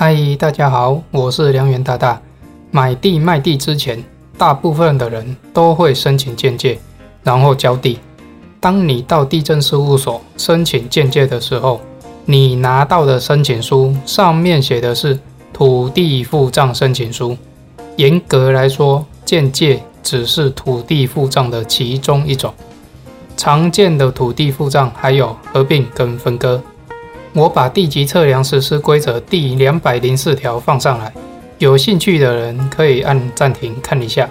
嗨，大家好，我是梁元大大。买地卖地之前，大部分的人都会申请鉴界，然后交地。当你到地政事务所申请鉴界的时候，你拿到的申请书上面写的是土地付账申请书。严格来说，鉴界只是土地付账的其中一种。常见的土地付账还有合并跟分割。我把地籍测量实施规则第两百零四条放上来，有兴趣的人可以按暂停看一下。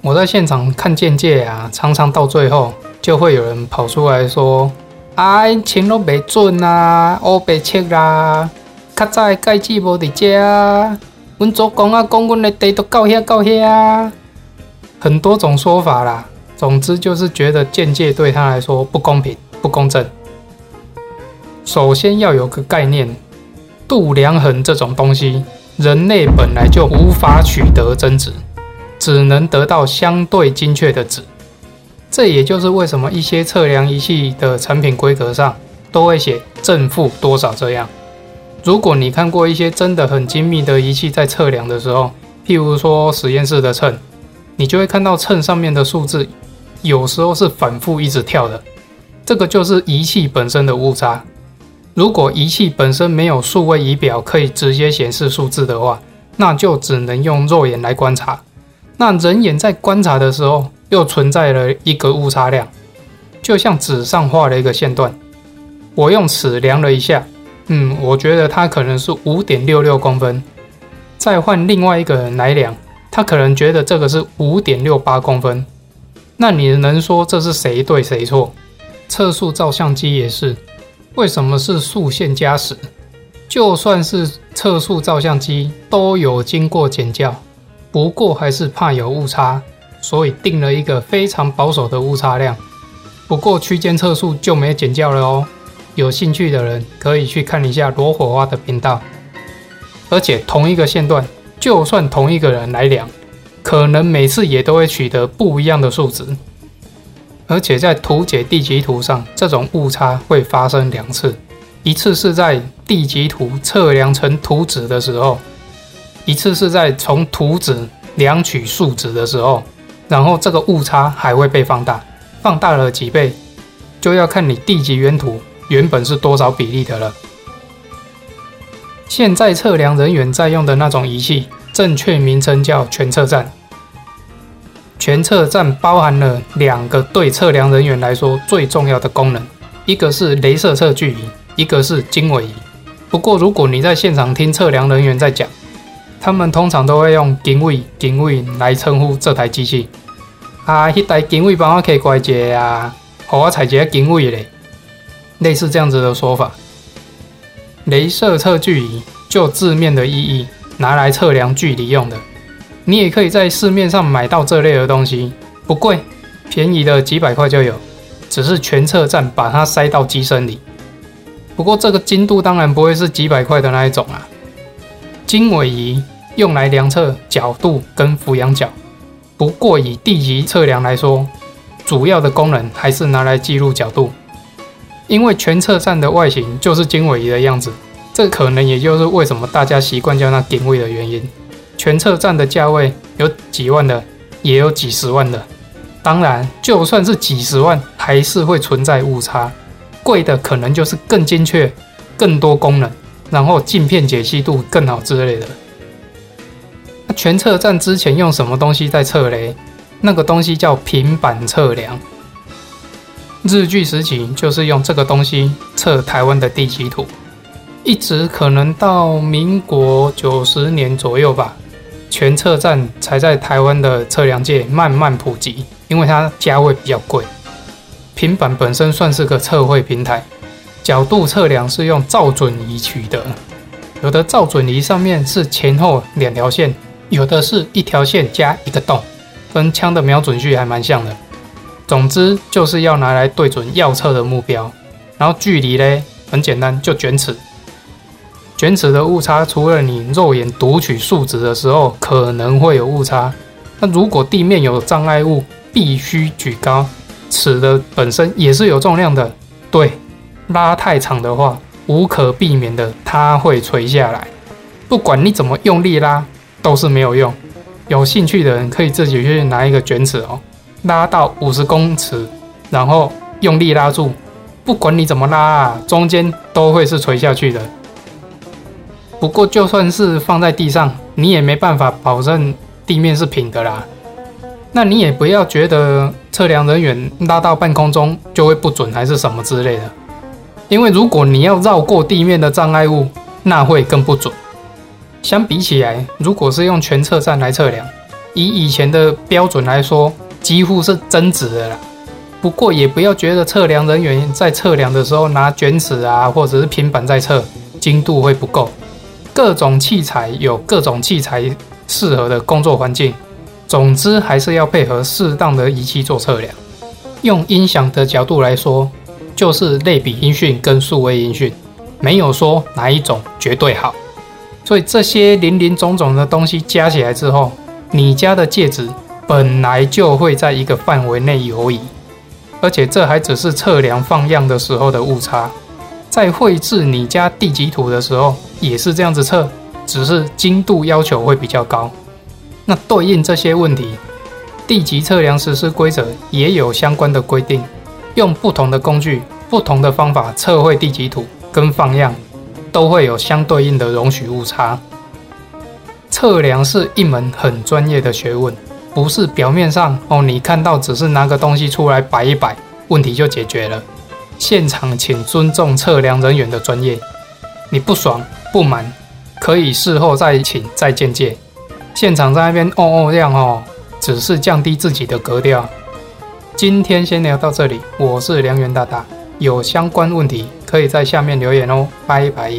我在现场看鉴界啊，常常到最后就会有人跑出来说：“哎，钱都没准啊，我白切啦，卡在盖子无伫遮啊，阮祖公啊讲阮的地都到遐到遐，很多种说法啦。总之就是觉得鉴界对他来说不公平、不公正。首先要有个概念，度量衡这种东西，人类本来就无法取得真值，只能得到相对精确的值。这也就是为什么一些测量仪器的产品规格上都会写正负多少这样。如果你看过一些真的很精密的仪器在测量的时候，譬如说实验室的秤，你就会看到秤上面的数字有时候是反复一直跳的，这个就是仪器本身的误差。如果仪器本身没有数位仪表可以直接显示数字的话，那就只能用肉眼来观察。那人眼在观察的时候，又存在了一个误差量，就像纸上画了一个线段。我用尺量了一下，嗯，我觉得它可能是五点六六公分。再换另外一个人来量，他可能觉得这个是五点六八公分。那你能说这是谁对谁错？测速照相机也是。为什么是速限加时？就算是测速照相机都有经过检校，不过还是怕有误差，所以定了一个非常保守的误差量。不过区间测速就没检校了哦。有兴趣的人可以去看一下罗火花的频道。而且同一个线段，就算同一个人来量，可能每次也都会取得不一样的数值。而且在图解地籍图上，这种误差会发生两次，一次是在地籍图测量成图纸的时候，一次是在从图纸量取数值的时候，然后这个误差还会被放大，放大了几倍，就要看你地籍原图原本是多少比例的了。现在测量人员在用的那种仪器，正确名称叫全测站。全测站包含了两个对测量人员来说最重要的功能，一个是镭射测距仪，一个是经纬仪。不过，如果你在现场听测量人员在讲，他们通常都会用经纬、经纬来称呼这台机器。啊，一台经纬帮我开关节啊，和我采集经纬嘞，类似这样子的说法。镭射测距仪就字面的意义，拿来测量距离用的。你也可以在市面上买到这类的东西，不贵，便宜的几百块就有。只是全测站把它塞到机身里。不过这个精度当然不会是几百块的那一种啊。经纬仪用来量测角度跟俯仰角，不过以地籍测量来说，主要的功能还是拿来记录角度。因为全测站的外形就是经纬仪的样子，这可能也就是为什么大家习惯叫它经纬的原因。全测站的价位有几万的，也有几十万的。当然，就算是几十万，还是会存在误差。贵的可能就是更精确、更多功能，然后镜片解析度更好之类的。那全测站之前用什么东西在测嘞？那个东西叫平板测量。日据时期就是用这个东西测台湾的地籍图，一直可能到民国九十年左右吧。全测站才在台湾的测量界慢慢普及，因为它价位比较贵。平板本身算是个测绘平台，角度测量是用照准仪取得，有的照准仪上面是前后两条线，有的是一条线加一个洞，跟枪的瞄准距还蛮像的。总之就是要拿来对准要测的目标，然后距离嘞很简单，就卷尺。卷尺的误差，除了你肉眼读取数值的时候可能会有误差，那如果地面有障碍物，必须举高，尺的本身也是有重量的。对，拉太长的话，无可避免的它会垂下来，不管你怎么用力拉都是没有用。有兴趣的人可以自己去拿一个卷尺哦，拉到五十公尺，然后用力拉住，不管你怎么拉啊，中间都会是垂下去的。不过就算是放在地上，你也没办法保证地面是平的啦。那你也不要觉得测量人员拉到半空中就会不准还是什么之类的，因为如果你要绕过地面的障碍物，那会更不准。相比起来，如果是用全测站来测量，以以前的标准来说，几乎是真值的啦。不过也不要觉得测量人员在测量的时候拿卷尺啊，或者是平板在测，精度会不够。各种器材有各种器材适合的工作环境。总之，还是要配合适当的仪器做测量。用音响的角度来说，就是类比音讯跟数位音讯，没有说哪一种绝对好。所以这些林林总总的东西加起来之后，你家的介质本来就会在一个范围内游移，而且这还只是测量放样的时候的误差，在绘制你家地籍图的时候也是这样子测，只是精度要求会比较高。那对应这些问题，地籍测量实施规则也有相关的规定，用不同的工具、不同的方法测绘地籍图跟放样，都会有相对应的容许误差。测量是一门很专业的学问，不是表面上哦，你看到只是拿个东西出来摆一摆，问题就解决了。现场请尊重测量人员的专业，你不爽不满，可以事后再请再见见。现场在那边哦哦亮哦，只是降低自己的格调。今天先聊到这里，我是梁元大大，有相关问题可以在下面留言哦，拜拜。